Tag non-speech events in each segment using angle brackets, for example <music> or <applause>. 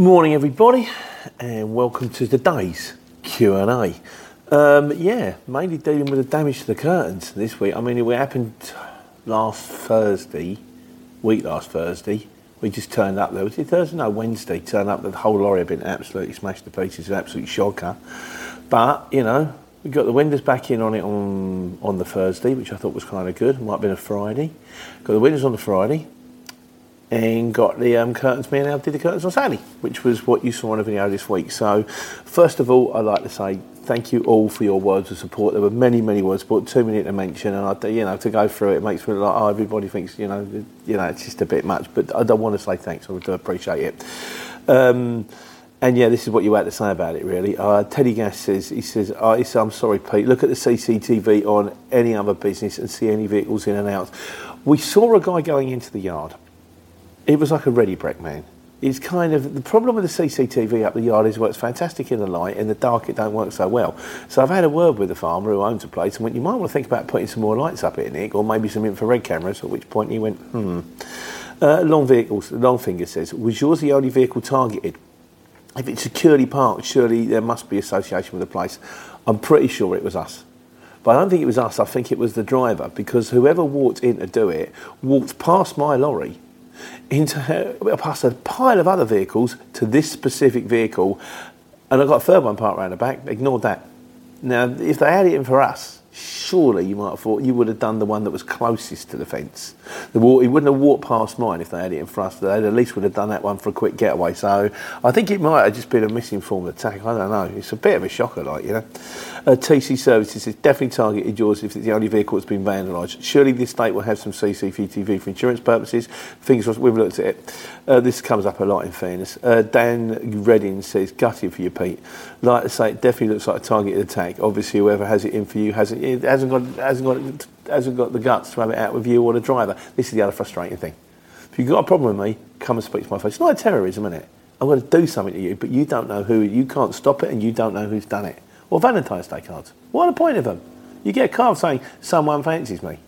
Morning, everybody, and welcome to today's Q and A. Um, yeah, mainly dealing with the damage to the curtains this week. I mean, it happened last Thursday, week last Thursday. We just turned up there. Was it Thursday? No, Wednesday. Turned up. The whole lorry had been absolutely smashed to pieces. An absolute shocker. But you know, we got the windows back in on it on on the Thursday, which I thought was kind of good. Might have been a Friday. Got the windows on the Friday and got the um, curtains. Me and Al did the curtains on Saturday, which was what you saw on the video this week. So, first of all, I'd like to say thank you all for your words of support. There were many, many words, but too many to mention, and I, you know, to go through it, makes me like, oh, everybody thinks, you know, you know, it's just a bit much. But I don't want to say thanks. I do appreciate it. Um, and yeah, this is what you had to say about it, really. Uh, Teddy Gas says, he says, oh, he says, I'm sorry, Pete. Look at the CCTV on any other business and see any vehicles in and out. We saw a guy going into the yard it was like a ready brick man. It's kind of the problem with the CCTV up the yard is it works fantastic in the light, in the dark it don't work so well. So I've had a word with the farmer who owns the place and went, you might want to think about putting some more lights up here, Nick, or maybe some infrared cameras. At which point he went, hmm. Uh, long vehicles. Longfinger says, was yours the only vehicle targeted? If it's securely parked, surely there must be association with the place. I'm pretty sure it was us. But I don't think it was us. I think it was the driver because whoever walked in to do it walked past my lorry into past a pile of other vehicles to this specific vehicle, and I got a third one parked around the back. Ignored that. Now, if they had it in for us, surely you might have thought you would have done the one that was closest to the fence. The walk, he wouldn't have walked past mine if they had it in front. They at least would have done that one for a quick getaway. So I think it might have just been a misinformed attack. I don't know. It's a bit of a shocker, like you know. Uh, TC Services has definitely targeted yours if it's the only vehicle that's been vandalised. Surely this state will have some CCTV for insurance purposes. Fingers crossed. We've looked at it. Uh, this comes up a lot in fairness. Uh, Dan Redding says gutted for you, Pete. Like I say, it definitely looks like a targeted attack. Obviously, whoever has it in for you hasn't it hasn't got hasn't got hasn't got the guts to have it out with you or the driver. This is the other frustrating thing. If you've got a problem with me, come and speak to my face. It's not a terrorism, is it? I'm going to do something to you, but you don't know who. You can't stop it, and you don't know who's done it. Or Valentine's Day cards. What the point of them? You get a card saying someone fancies me.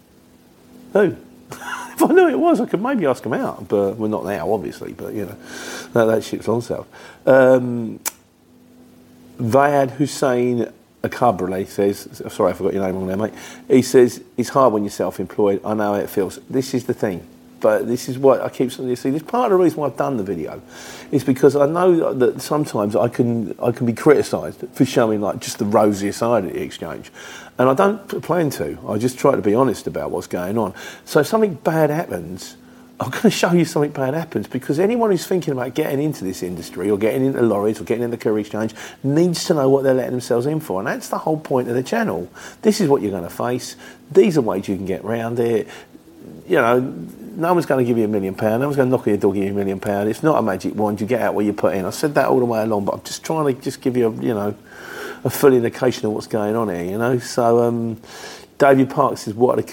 Who? <laughs> if I knew it was, I could maybe ask them out, but we're not now, obviously. But you know, that, that shit's on self. Um, Vayad Hussein Akabrale says, sorry, I forgot your name on there, mate. He says, it's hard when you're self employed. I know how it feels. This is the thing. But this is what I keep saying. You see, this part of the reason why I've done the video is because I know that sometimes I can I can be criticised for showing like just the rosier side of the exchange, and I don't plan to. I just try to be honest about what's going on. So if something bad happens, I'm going to show you something bad happens because anyone who's thinking about getting into this industry or getting into lorries or getting into the courier exchange needs to know what they're letting themselves in for. And that's the whole point of the channel. This is what you're going to face. These are ways you can get around it. You know, no one's going to give you a million pound. No one's going to knock on your door give you a million pound. It's not a magic wand. You get out what you put in. I said that all the way along, but I'm just trying to just give you a, you know, a full indication of what's going on here, you know. So, um, David Parks says, what are the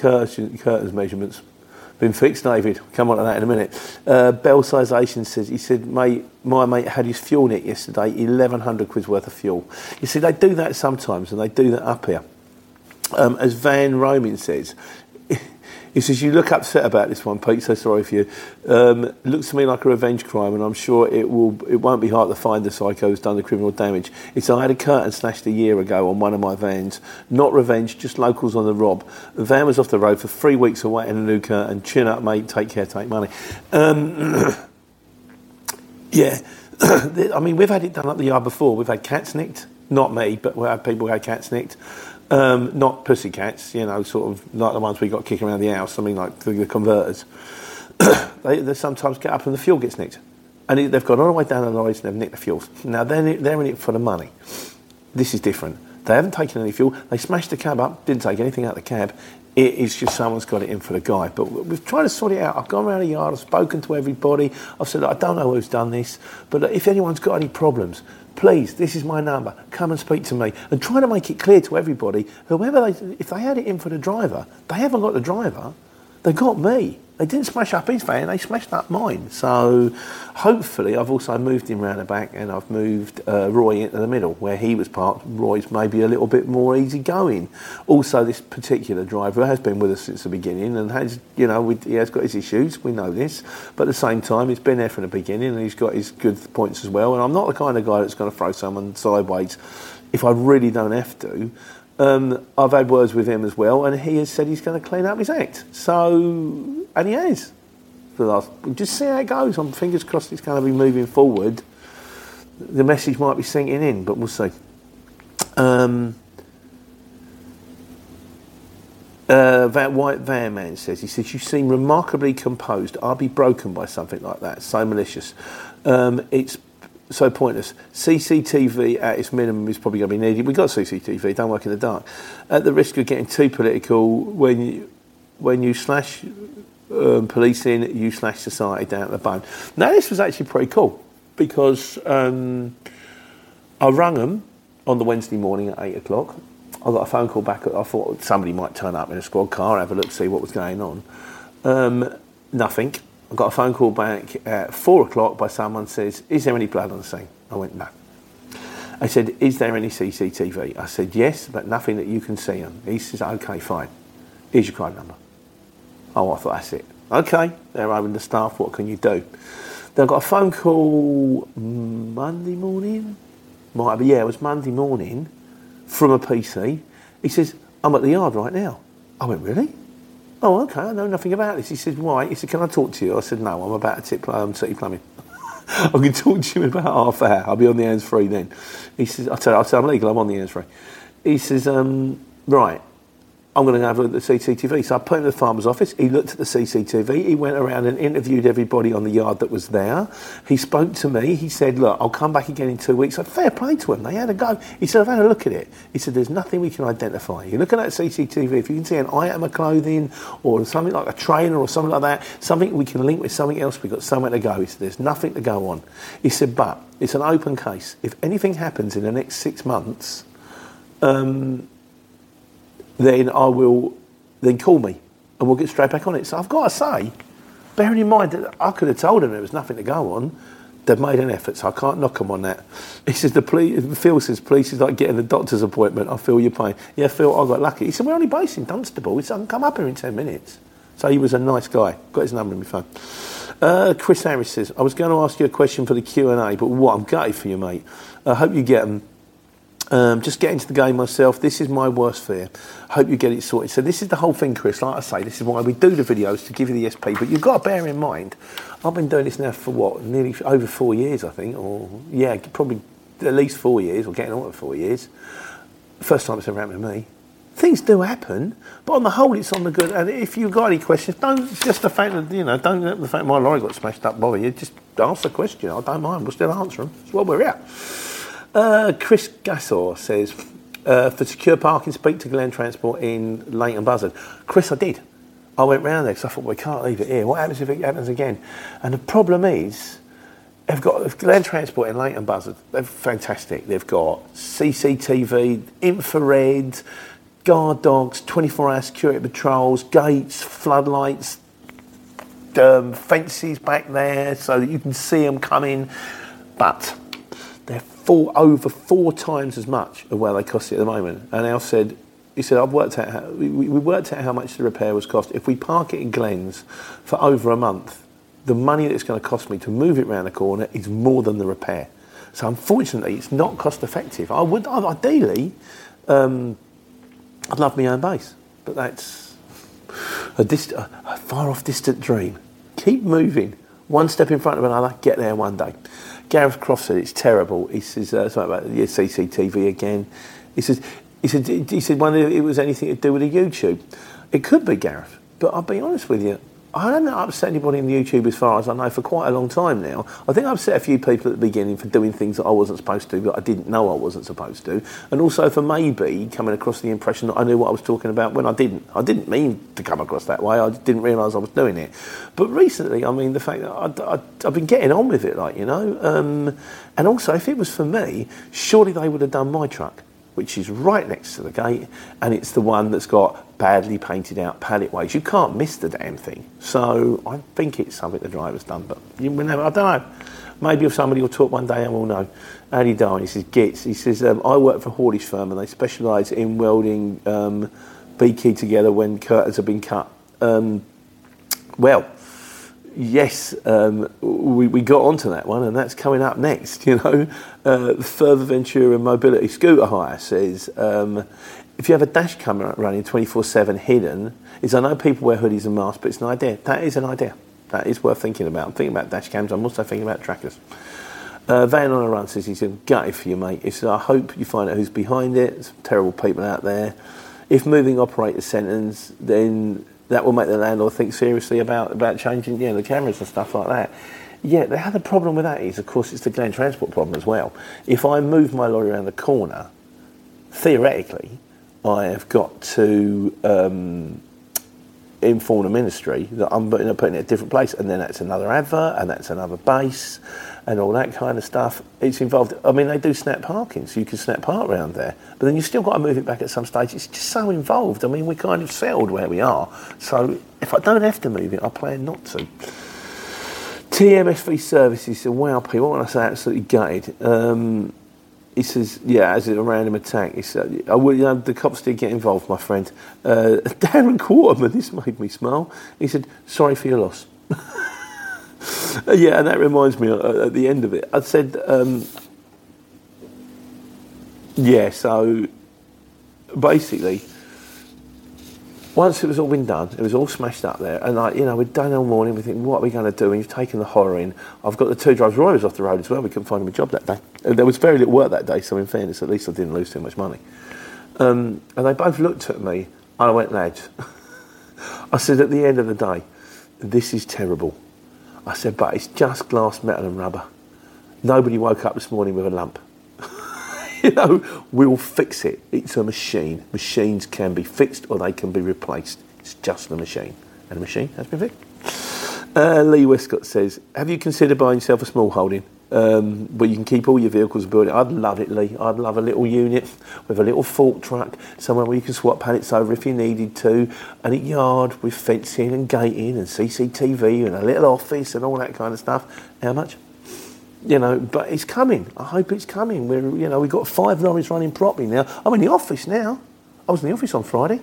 curtains measurements? Been fixed, David. Come on to that in a minute. Uh, Belsization says, he said, mate, my mate had his fuel in it yesterday, 1100 quid's worth of fuel. You see, they do that sometimes, and they do that up here. Um, as Van Roman says, he says, You look upset about this one, Pete, so sorry for you. Um, looks to me like a revenge crime, and I'm sure it, will, it won't be hard to find the psycho who's done the criminal damage. It's I had a curtain slashed a year ago on one of my vans. Not revenge, just locals on the rob. The van was off the road for three weeks awaiting a new curtain. Chin up, mate, take care, take money. Um, <clears throat> Yeah, <clears throat> I mean, we've had it done up the yard before. We've had cats nicked, not me, but we had people who had cats nicked. Um, not pussy cats, you know, sort of like the ones we got kicking around the house, something like the, the converters. <coughs> they, they sometimes get up and the fuel gets nicked. And it, they've gone all the way down the lorries and they've nicked the fuels. Now, they're, they're in it for the money. This is different. They haven't taken any fuel. They smashed the cab up, didn't take anything out of the cab. It is just someone's got it in for the guy. But we've tried to sort it out. I've gone around the yard, I've spoken to everybody. I've said, I don't know who's done this, but if anyone's got any problems, please, this is my number. Come and speak to me. And try to make it clear to everybody, whoever they, if they had it in for the driver, they haven't got the driver, they got me. They didn't smash up his van, they smashed up mine. So hopefully, I've also moved him round the back and I've moved uh, Roy into the middle where he was parked. Roy's maybe a little bit more easygoing. Also, this particular driver has been with us since the beginning and has, you know, we, he has got his issues, we know this. But at the same time, he's been there from the beginning and he's got his good points as well. And I'm not the kind of guy that's going to throw someone sideways if I really don't have to. Um, I've had words with him as well, and he has said he's going to clean up his act. So, and he has. For the last, just see how it goes. I'm fingers crossed it's going to be moving forward. The message might be sinking in, but we'll see. Um, uh, that white van man says, he says, you seem remarkably composed. I'll be broken by something like that. So malicious. Um, it's so pointless. CCTV at its minimum is probably going to be needed. We've got CCTV, don't work in the dark. At the risk of getting too political, when you, when you slash um, policing, you slash society down to the bone. Now, this was actually pretty cool because um, I rang them on the Wednesday morning at 8 o'clock. I got a phone call back. I thought somebody might turn up in a squad car, have a look, see what was going on. Um, nothing. I got a phone call back at four o'clock by someone says, "Is there any blood on the scene?" I went, "No." I said, "Is there any CCTV?" I said, "Yes, but nothing that you can see on." He says, "Okay, fine. Here's your crime number." Oh, I thought that's it. Okay, they're over the staff. What can you do? Then I got a phone call Monday morning. Might be, yeah, it was Monday morning from a PC. He says, "I'm at the yard right now." I went, "Really?" Oh, okay, I know nothing about this. He said, why? He said, can I talk to you? I said, no, I'm about to tip um, City Plumbing. <laughs> I can talk to you in about half hour. I'll be on the hands free then. He says, I tell I said, I'm legal, I'm on the hands free. He says, um, right, I'm going to have a look at the CCTV. So I put him in the farmer's office. He looked at the CCTV. He went around and interviewed everybody on the yard that was there. He spoke to me. He said, Look, I'll come back again in two weeks. I said, Fair play to him. They had a go. He said, I've had a look at it. He said, There's nothing we can identify. You look at that CCTV, if you can see an item of clothing or something like a trainer or something like that, something we can link with something else, we've got somewhere to go. He said, There's nothing to go on. He said, But it's an open case. If anything happens in the next six months, um, then I will then call me and we'll get straight back on it. So I've got to say, bearing in mind that I could have told them there was nothing to go on, they've made an effort, so I can't knock them on that. He says, the police, Phil says, police is like getting a doctor's appointment. I feel your pain. Yeah, Phil, I got lucky. He said, we're only based in Dunstable. He said, I can come up here in 10 minutes. So he was a nice guy. Got his number in my phone. Uh, Chris Harris says, I was going to ask you a question for the Q&A, but what, I'm gutted for you, mate. I hope you get them. Um, just get into the game myself. This is my worst fear. Hope you get it sorted. So this is the whole thing, Chris. Like I say, this is why we do the videos to give you the SP. But you've got to bear in mind, I've been doing this now for what, nearly over four years, I think, or yeah, probably at least four years, or getting on to four years. First time it's ever happened to me. Things do happen, but on the whole, it's on the good. And if you've got any questions, don't just the fact that you know, don't the fact my lorry got smashed up bother you. Just ask the question. I don't mind. We'll still answer them. That's what we're at. Uh, Chris Gassor says, uh, for secure parking, speak to Glen Transport in Leighton Buzzard. Chris, I did. I went round there because I thought, we can't leave it here. What happens if it happens again? And the problem is, they've got Glen Transport in Leighton Buzzard. They're fantastic. They've got CCTV, infrared, guard dogs, 24 hour security patrols, gates, floodlights, um, fences back there so that you can see them coming. But they're four, over four times as much of where they cost you at the moment. And Al said, he said, I've worked out how, we, we worked out how much the repair was cost. If we park it in Glens for over a month, the money that it's going to cost me to move it round the corner is more than the repair. So unfortunately, it's not cost effective. I would ideally, um, I'd love my own base, but that's a, dist- a far off distant dream. Keep moving. One step in front of another, get there one day. Gareth Croft said it's terrible. He says uh, something about the CCTV again. He says, he said, he said, wonder if it was anything to do with the YouTube. It could be, Gareth, but I'll be honest with you. I haven't upset anybody in YouTube as far as I know for quite a long time now. I think I upset a few people at the beginning for doing things that I wasn't supposed to, that I didn't know I wasn't supposed to, and also for maybe coming across the impression that I knew what I was talking about when I didn't. I didn't mean to come across that way. I didn't realise I was doing it. But recently, I mean, the fact that I, have been getting on with it, like you know, um, and also if it was for me, surely they would have done my truck which is right next to the gate, and it's the one that's got badly painted out Palletways. You can't miss the damn thing. So I think it's something the driver's done, but you never, I don't know. Maybe if somebody will talk one day, I will know. Andy Darwin, he says, Gits, he says, um, I work for haulage firm and they specialise in welding um, B-key together when curtains have been cut. Um, well, yes, um, we, we got onto that one, and that's coming up next. <laughs> You know, uh, Further Ventura Mobility Scooter Hire says um, if you have a dash camera running 24/7 hidden, is I know people wear hoodies and masks, but it's an idea. That is an idea. That is worth thinking about. I'm thinking about dash cams. I'm also thinking about trackers. Uh, Van on a run says he's gutted for you, mate. He says, I hope you find out who's behind it. There's terrible people out there. If moving operator sentence, then that will make the landlord think seriously about, about changing you know, the cameras and stuff like that. Yeah, the other problem with that is, of course, it's the Glen Transport problem as well. If I move my lorry around the corner, theoretically, I have got to um, inform the ministry that I'm putting, putting it in a different place, and then that's another advert, and that's another base, and all that kind of stuff. It's involved. I mean, they do snap parking, so you can snap park around there, but then you've still got to move it back at some stage. It's just so involved. I mean, we're kind of settled where we are, so if I don't have to move it, I plan not to. TMSV services, wow, people, when I say absolutely gutted. Um, he says, yeah, as a random attack. He said, I would, you know, the cops did get involved, my friend. Uh, <laughs> Darren Quarterman, this made me smile. He said, sorry for your loss. <laughs> yeah, and that reminds me uh, at the end of it. I said, um, yeah, so basically, once it was all been done, it was all smashed up there, and like you know, we'd done all morning. We think, what are we going to do? And you've taken the horror in. I've got the two drivers Roy off the road as well. We couldn't find him a job that day. There was very little work that day, so in fairness, at least I didn't lose too much money. Um, and they both looked at me, and I went, lads. <laughs> I said, at the end of the day, this is terrible. I said, but it's just glass, metal, and rubber. Nobody woke up this morning with a lump. <laughs> you know, we'll fix it. It's a machine. Machines can be fixed or they can be replaced. It's just a machine. And a machine has been fixed. Uh, Lee Westcott says, Have you considered buying yourself a small holding um, where you can keep all your vehicles and build it? I'd love it, Lee. I'd love a little unit with a little fork truck, somewhere where you can swap pallets over if you needed to, and a yard with fencing and gating and CCTV and a little office and all that kind of stuff. How much? You know, but it's coming. I hope it's coming. We're, you know, we've got five lorries running properly now. I'm in the office now. I was in the office on Friday.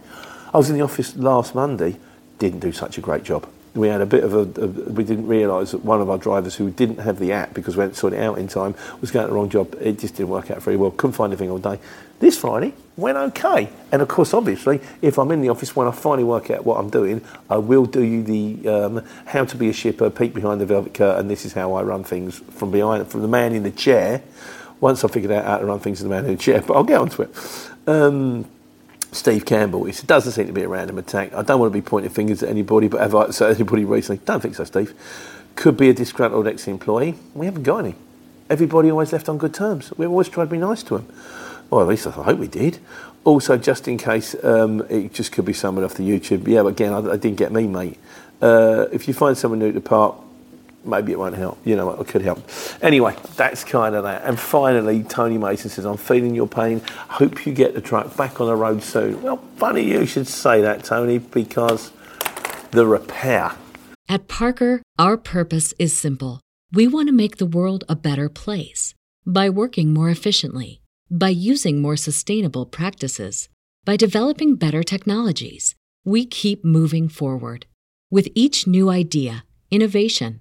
I was in the office last Monday. Didn't do such a great job. We had a bit of a, a we didn't realise that one of our drivers who didn't have the app because we hadn't sorted it out in time was going the wrong job. It just didn't work out very well. Couldn't find anything all day. This Friday went okay. And of course, obviously, if I'm in the office when I finally work out what I'm doing, I will do you the um, how to be a shipper, peek behind the velvet curtain. This is how I run things from behind, from the man in the chair. Once I figured out how to run things to the man in the chair, <laughs> but I'll get onto it. Um, Steve Campbell. It doesn't seem to be a random attack. I don't want to be pointing fingers at anybody, but have I said anybody recently? Don't think so, Steve. Could be a disgruntled ex-employee. We haven't got any. Everybody always left on good terms. We've always tried to be nice to him. Well, at least I hope we did. Also, just in case, um, it just could be someone off the YouTube. Yeah, again, I, I didn't get me, mate. Uh, if you find someone new to the park, maybe it won't help. You know, what it could help. Anyway, that's kind of that. And finally, Tony Mason says, I'm feeling your pain. Hope you get the truck back on the road soon. Well, funny you should say that, Tony, because the repair. At Parker, our purpose is simple. We want to make the world a better place by working more efficiently by using more sustainable practices, by developing better technologies, we keep moving forward. With each new idea, innovation,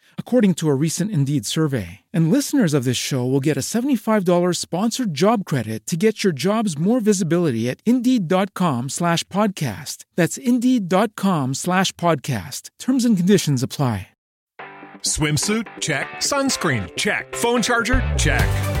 according to a recent Indeed survey. And listeners of this show will get a $75 sponsored job credit to get your jobs more visibility at Indeed.com slash podcast. That's Indeed.com slash podcast. Terms and conditions apply. Swimsuit? Check. Sunscreen? Check. Phone charger? Check.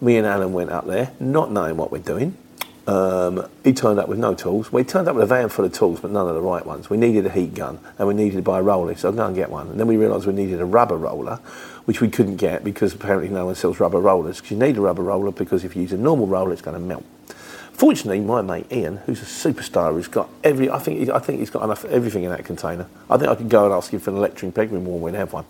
me and Alan went up there, not knowing what we're doing. Um, he turned up with no tools. He turned up with a van full of tools, but none of the right ones. We needed a heat gun and we needed to buy a roller, so I'll go and get one. And then we realised we needed a rubber roller, which we couldn't get because apparently no one sells rubber rollers. Because you need a rubber roller because if you use a normal roller, it's going to melt. Fortunately, my mate Ian, who's a superstar, who's got every, I think, I think he's got enough everything in that container. I think I could go and ask him for an electric penguin warmer and have one.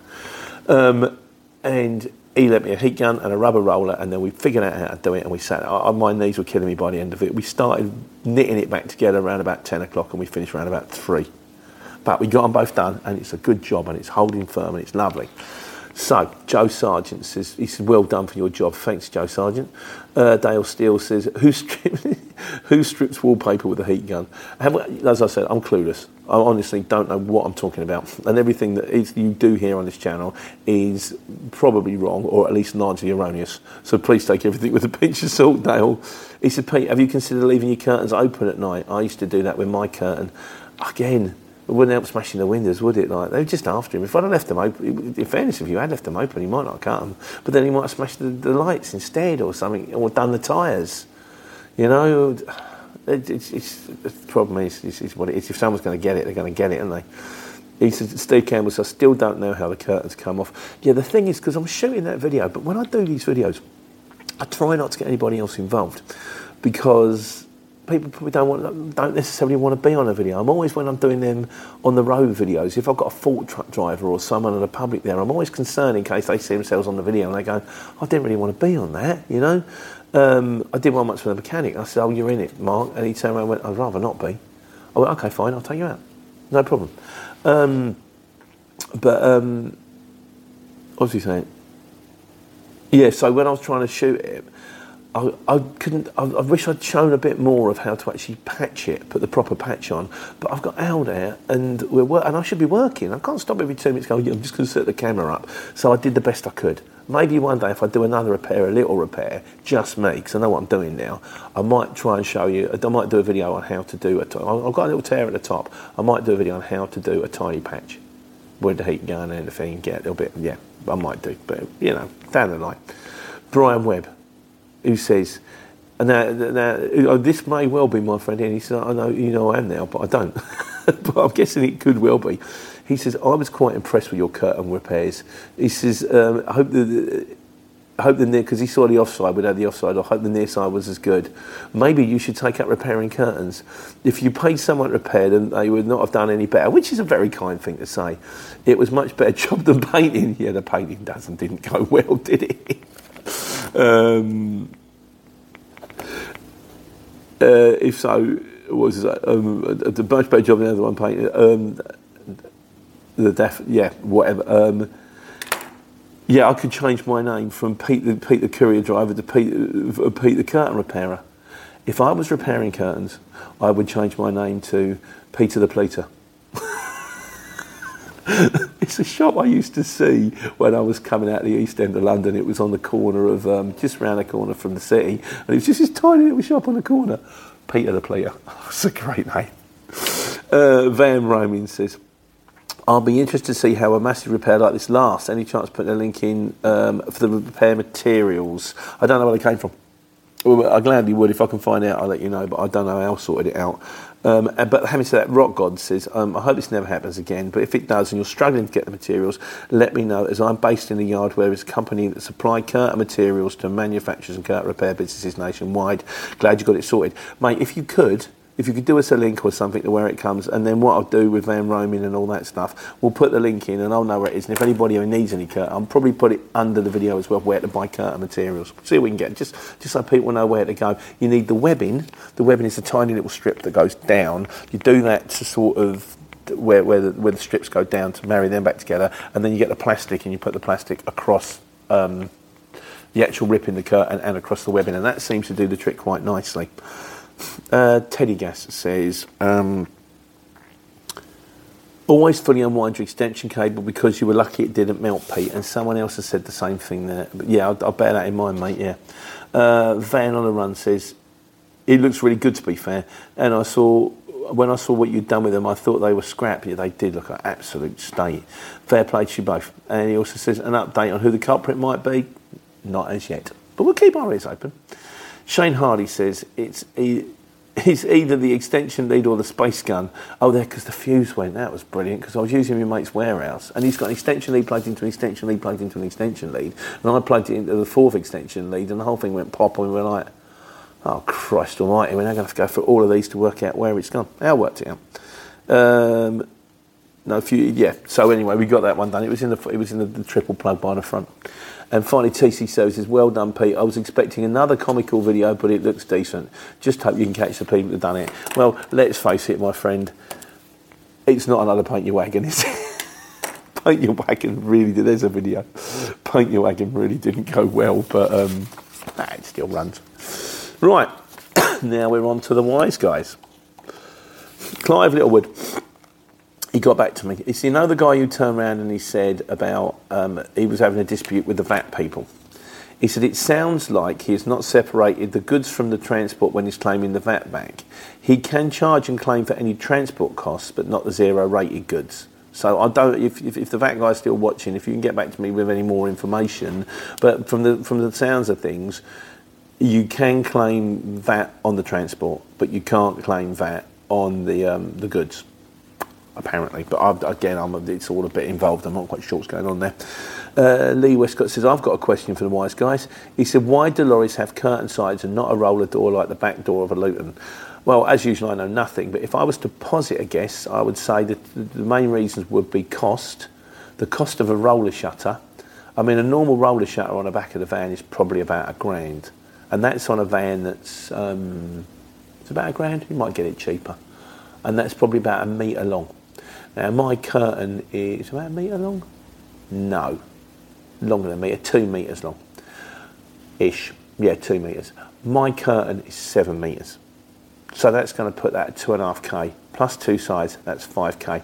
Um, and he lent me a heat gun and a rubber roller, and then we figured out how to do it. And we sat. I, my knees were killing me by the end of it. We started knitting it back together around about ten o'clock, and we finished around about three. But we got them both done, and it's a good job, and it's holding firm, and it's lovely. So Joe Sargent says, he said, well done for your job. Thanks, Joe Sargent. Uh, Dale Steele says, who, strip, <laughs> who strips wallpaper with a heat gun? And as I said, I'm clueless. I honestly don't know what I'm talking about. And everything that is, you do here on this channel is probably wrong, or at least largely erroneous. So please take everything with a pinch of salt, Dale. He said, Pete, have you considered leaving your curtains open at night? I used to do that with my curtain. Again, it wouldn't help smashing the windows, would it? Like they were just after him. If I'd left them open, in fairness, if you had left them open, he might not cut them. But then he might have smashed the, the lights instead, or something, or done the tyres. You know, it, it's, it's, the problem is, is, is what it is. If someone's going to get it, they're going to get it, aren't they? He said, Steve Campbell says, I still don't know how the curtains come off. Yeah, the thing is, because I'm shooting that video, but when I do these videos, I try not to get anybody else involved because people probably don't want, don't necessarily want to be on a video. I'm always when I'm doing them on the road videos. If I've got a fork truck driver or someone in the public there, I'm always concerned in case they see themselves on the video and they go, I didn't really want to be on that, you know. Um, I did one once with a mechanic. I said, "Oh, you're in it, Mark," and he turned around and went, "I'd rather not be." I went, "Okay, fine, I'll take you out, no problem." Um, but um, what was he saying? Yeah, so when I was trying to shoot it, I, I couldn't. I, I, wish I'd shown a bit more of how to actually patch it, put the proper patch on. But I've got Al there, and we're and I should be working. I can't stop every two minutes going. I'm just going to set the camera up. So I did the best I could. Maybe one day, if I do another repair, a little repair, just me, because I know what I'm doing now, I might try and show you. I might do a video on how to do it. I've got a little tear at the top. I might do a video on how to do a tiny patch with the heat gun and everything. Get a little bit. Yeah, I might do, but you know, down the line. Brian Webb who says, now, now oh, this may well be my friend, and he says, I know you know I am now, but I don't. <laughs> but I'm guessing it could well be. He says, I was quite impressed with your curtain repairs. He says, um, I hope the. Hope the near because he saw the offside without the offside. I hope the near side was as good. Maybe you should take up repairing curtains. If you paid someone to repair them, they would not have done any better. Which is a very kind thing to say. It was much better <laughs> job than painting. Yeah, the painting doesn't didn't go <laughs> well, did it? Um, uh, if so, what was that? Um, a much better job than the other one painted. Um, the def, yeah, whatever. Um, yeah, I could change my name from Pete the, Pete the courier driver to Pete, uh, Pete the curtain repairer. If I was repairing curtains, I would change my name to Peter the pleater. <laughs> it's a shop I used to see when I was coming out of the East End of London. It was on the corner of, um, just round the corner from the city. And it was just this tiny little shop on the corner. Peter the Pleater. <laughs> That's a great name. Uh, Van Roaming says, I'll be interested to see how a massive repair like this lasts. Any chance putting a link in um, for the repair materials? I don't know where they came from. Well, I gladly would if I can find out. I'll let you know, but I don't know how I sorted it out. Um, but having said that, Rock God says, um, I hope this never happens again, but if it does and you're struggling to get the materials, let me know as I'm based in a yard where it's a company that supply curtain materials to manufacturers and curtain repair businesses nationwide. Glad you got it sorted. Mate, if you could, if you could do us a link or something to where it comes, and then what I'll do with Van Roaming and all that stuff, we'll put the link in and I'll know where it is. And if anybody who needs any curtain, I'll probably put it under the video as well, where to buy curtain materials. See what we can get, just, just so people know where to go. You need the webbing. The webbing is a tiny little strip that goes down. You do that to sort of where, where, the, where the strips go down to marry them back together, and then you get the plastic and you put the plastic across. Um, the actual rip in the curtain and across the webbing, and that seems to do the trick quite nicely. Uh, Teddy Gas says, um, always fully unwind your extension cable because you were lucky it didn't melt, Pete. And someone else has said the same thing there. But yeah, I'll, I'll bear that in mind, mate. Yeah. Uh, Van on a run says, it looks really good to be fair. And I saw when I saw what you'd done with them, I thought they were scrap. Yeah, they did look an absolute state. Fair play to you both. And he also says an update on who the culprit might be. Not as yet, but we'll keep our ears open. Shane Hardy says it's <laughs> it's either the extension lead or the space gun. Oh, there, because the fuse went. That was brilliant because I was using my mate's warehouse and he's got an extension lead plugged into an extension lead plugged into an extension lead. And I plugged it into the fourth extension lead and the whole thing went pop and we were like, oh, Christ almighty, we're now going to have to go through all of these to work out where it's gone. How worked it out? Um, no, few, yeah. So anyway, we got that one done. It was in the it was in the, the triple plug by the front. And finally, TC Services, well done, Pete. I was expecting another comical video, but it looks decent. Just hope you can catch the people have done it. Well, let's face it, my friend, it's not another paint your wagon, is it? <laughs> paint your wagon really did. There's a video. Paint your wagon really didn't go well, but um, nah, it still runs. Right, <coughs> now we're on to the wise guys. Clive Littlewood he got back to me. Said, you know the guy who turned around and he said about um, he was having a dispute with the VAT people. He said it sounds like he has not separated the goods from the transport when he's claiming the VAT back. He can charge and claim for any transport costs, but not the zero rated goods. So I don't. If, if, if the VAT guy's still watching, if you can get back to me with any more information, but from the from the sounds of things, you can claim VAT on the transport, but you can't claim VAT on the um, the goods apparently. But I, again, I'm, it's all a bit involved. I'm not quite sure what's going on there. Uh, Lee Westcott says, I've got a question for the wise guys. He said, why do lorries have curtain sides and not a roller door like the back door of a Luton? Well, as usual, I know nothing, but if I was to posit a guess, I would say that the main reasons would be cost, the cost of a roller shutter. I mean, a normal roller shutter on the back of the van is probably about a grand, and that's on a van that's um, it's about a grand. You might get it cheaper, and that's probably about a metre long. Now my curtain is about a metre long. No, longer than a metre, two metres long. Ish, yeah, two metres. My curtain is seven metres. So that's going to put that at two and a half K plus two sides, that's five K.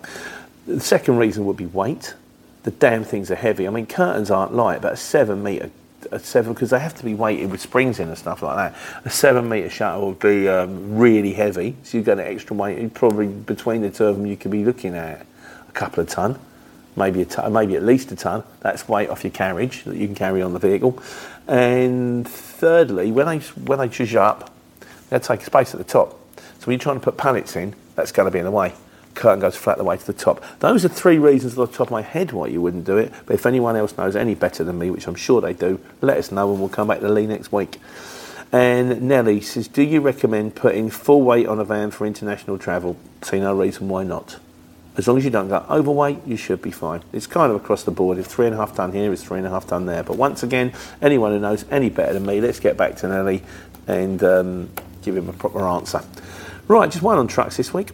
The second reason would be weight. The damn things are heavy. I mean, curtains aren't light, but a seven metre a seven because they have to be weighted with springs in and stuff like that. A seven meter shuttle would be um, really heavy, so you've got an extra weight. Probably between the two of them, you could be looking at a couple of ton, maybe a ton, maybe at least a ton. That's weight off your carriage that you can carry on the vehicle. And thirdly, when they when they choose you up, they take space at the top. So when you're trying to put pallets in, that's going to be in the way curtain goes flat the way to the top. Those are three reasons off the top of my head why you wouldn't do it. But if anyone else knows any better than me, which I'm sure they do, let us know and we'll come back to Lee next week. And Nelly says, Do you recommend putting full weight on a van for international travel? See no reason why not. As long as you don't go overweight, you should be fine. It's kind of across the board. If three and a half ton here is three and a half ton there. But once again, anyone who knows any better than me, let's get back to Nelly and um, give him a proper answer. Right, just one on trucks this week.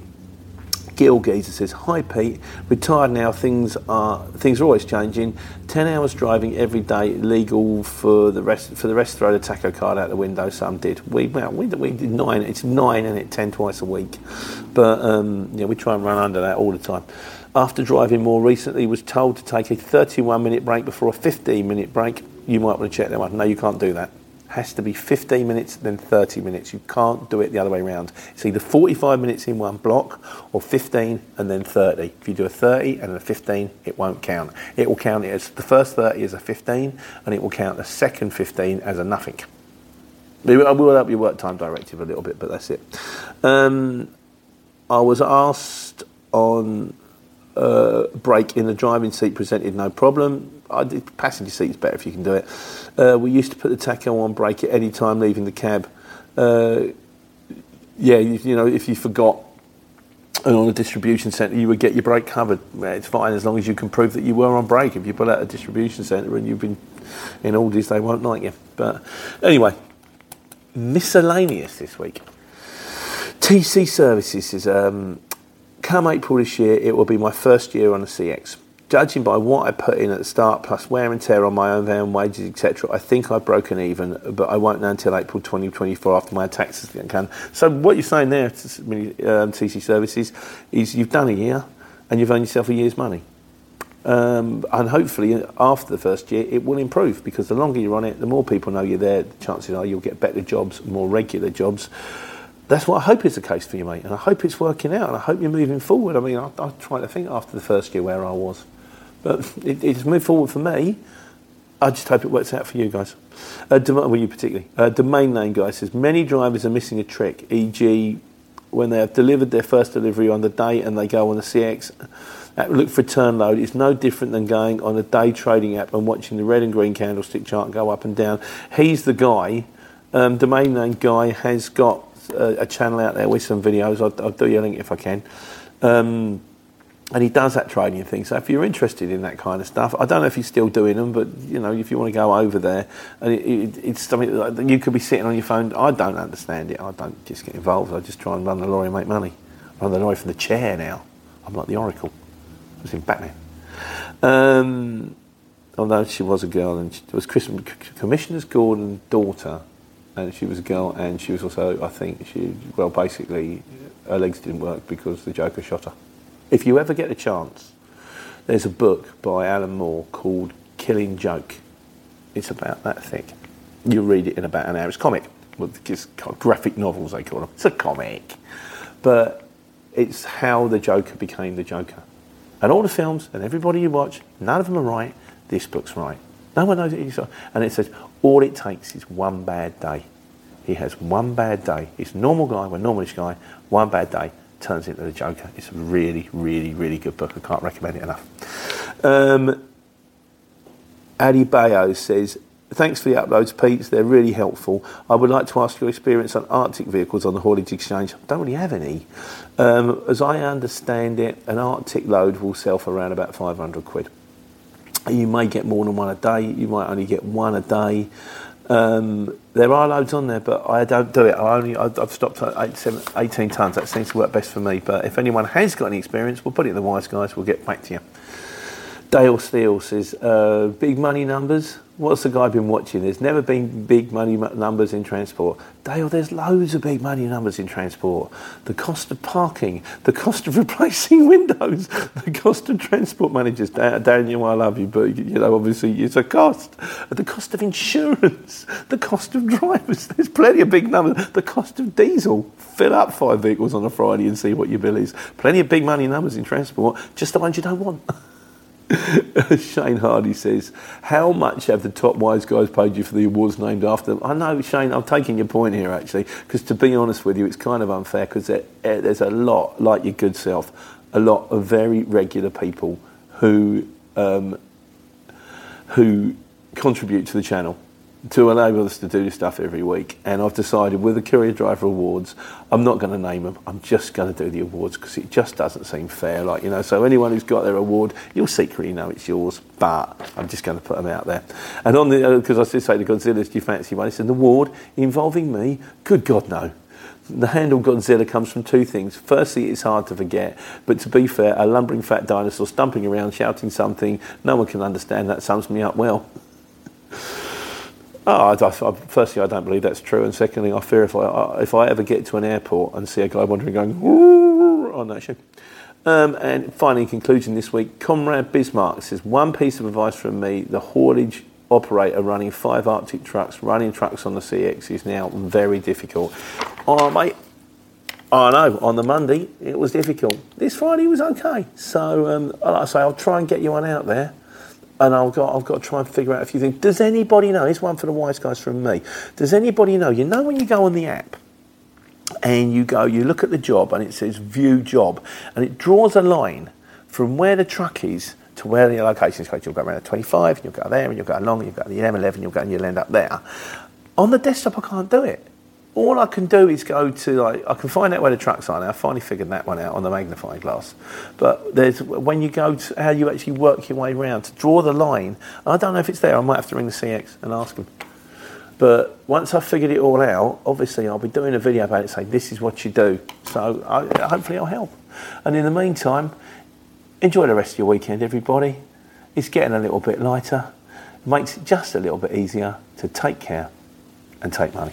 Gil Geezer says, "Hi Pete, retired now. Things are things are always changing. Ten hours driving every day legal for the rest for the rest. Throw the tacho card out the window. Some did. We well we, we did nine. It's nine and it ten twice a week, but um, yeah, we try and run under that all the time." after driving more recently, was told to take a 31 minute break before a 15 minute break. You might want to check that one. No, you can't do that. Has to be 15 minutes, then 30 minutes. You can't do it the other way around. It's either 45 minutes in one block or 15 and then 30. If you do a 30 and a 15, it won't count. It will count as the first 30 as a 15 and it will count the second 15 as a nothing. I will help you work time directive a little bit, but that's it. Um, I was asked on uh, break in the driving seat presented no problem. I did, passenger seat's better if you can do it. Uh, we used to put the tacho on break at any time leaving the cab. Uh, yeah, you, you, know, if you forgot and on a distribution centre, you would get your break covered. It's fine as long as you can prove that you were on break. If you pull out a distribution centre and you've been in Aldi's, they won't like you. But anyway, miscellaneous this week. TC Services is um, come April this year, it will be my first year on the CX. Judging by what I put in at the start, plus wear and tear on my own van, wages, etc., I think I've broken even, but I won't know until April 2024 after my taxes can. So what you're saying there, um, TC Services, is you've done a year and you've earned yourself a year's money. Um, and hopefully, after the first year, it will improve because the longer you're on it, the more people know you're there. The chances are you'll get better jobs, more regular jobs. That's what I hope is the case for you, mate. And I hope it's working out. And I hope you're moving forward. I mean, I, I try to think after the first year where I was, but it, it's moved forward for me. I just hope it works out for you guys. Uh, well, you particularly. Uh, domain name guy says many drivers are missing a trick, e.g., when they have delivered their first delivery on the day and they go on the CX that look for turn load is no different than going on a day trading app and watching the red and green candlestick chart go up and down. He's the guy, um, domain name guy, has got a, a, channel out there with some videos. I'll, I'll do you a link if I can. Um, and he does that trading thing. So if you're interested in that kind of stuff, I don't know if he's still doing them, but you know, if you want to go over there, and it, it, it's something that you could be sitting on your phone. I don't understand it. I don't just get involved. I just try and run the lorry and make money. run the lorry from the chair now. I'm like the Oracle I was in Batman. Um, although she was a girl, and she was Chris, Commissioner Gordon's daughter, and she was a girl, and she was also, I think, she well, basically, her legs didn't work because the Joker shot her. If you ever get a chance, there's a book by Alan Moore called Killing Joke. It's about that thick. You read it in about an hour. It's comic. Well, it's graphic novels they call them. It's a comic, but it's how the Joker became the Joker. And all the films and everybody you watch, none of them are right. This book's right. No one knows it. And it says all it takes is one bad day. He has one bad day. He's a normal guy, a normalish guy. One bad day turns into the Joker. It's a really, really, really good book. I can't recommend it enough. Um, Ali Bayo says Thanks for the uploads, Pete. They're really helpful. I would like to ask your experience on artic vehicles on the haulage exchange. I don't really have any. Um, as I understand it, an artic load will sell for around about 500 quid. You may get more than one a day. You might only get one a day. Um, there are loads on there, but I don't do it. I only I've stopped at eight, 18 tonnes. That seems to work best for me. But if anyone has got any experience, we'll put it in the wise guys. We'll get back to you. Dale Steele says, uh, big money numbers. What's the guy been watching? There's never been big money numbers in transport. Dale, there's loads of big money numbers in transport. The cost of parking, the cost of <laughs> replacing windows, the cost of transport managers. Daniel, I love you, but you know, obviously it's a cost. The cost of insurance, the cost of drivers. There's plenty of big numbers. The cost of diesel. Fill up five vehicles on a Friday and see what your bill is. Plenty of big money numbers in transport, just the ones you don't want. <laughs> <laughs> Shane Hardy says, How much have the top wise guys paid you for the awards named after them? I know, Shane, I'm taking your point here actually, because to be honest with you, it's kind of unfair because there, eh, there's a lot, like your good self, a lot of very regular people who, um, who contribute to the channel to enable us to do this stuff every week. And I've decided with the Courier Driver Awards, I'm not going to name them. I'm just going to do the awards because it just doesn't seem fair. Like you know, so anyone who's got their award, you'll secretly know it's yours. But I'm just going to put them out there. And on the because uh, I did say to Godzilla's, do you fancy one? It's an award involving me. Good God, no. The handle Godzilla comes from two things. Firstly, it's hard to forget, but to be fair, a lumbering fat dinosaur stumping around shouting something no one can understand that sums me up well. Oh, I, I, firstly, I don't believe that's true, and secondly, I fear if I if I ever get to an airport and see a guy wandering going on that ship. Um, and finally, in conclusion this week, Comrade Bismarck says one piece of advice from me: the haulage operator running five artic trucks, running trucks on the CX is now very difficult. Oh, mate, I know, on the Monday it was difficult. This Friday was okay. So, um, like I say, I'll try and get you one out there. And I've got, I've got to try and figure out a few things. Does anybody know? It's one for the wise guys from me. Does anybody know? You know when you go on the app and you go, you look at the job and it says view job and it draws a line from where the truck is to where the location is. You'll go around the 25 and you'll go there and you'll go along and you'll go to the M11, you'll go and you'll end up there. On the desktop, I can't do it all I can do is go to like I can find out where the trucks are now. I finally figured that one out on the magnifying glass. But there's when you go to how you actually work your way around to draw the line. I don't know if it's there. I might have to ring the CX and ask them. But once I've figured it all out, obviously I'll be doing a video about it. saying this is what you do. So I, hopefully I'll help. And in the meantime, enjoy the rest of your weekend, everybody. It's getting a little bit lighter. It makes it just a little bit easier to take care and take money.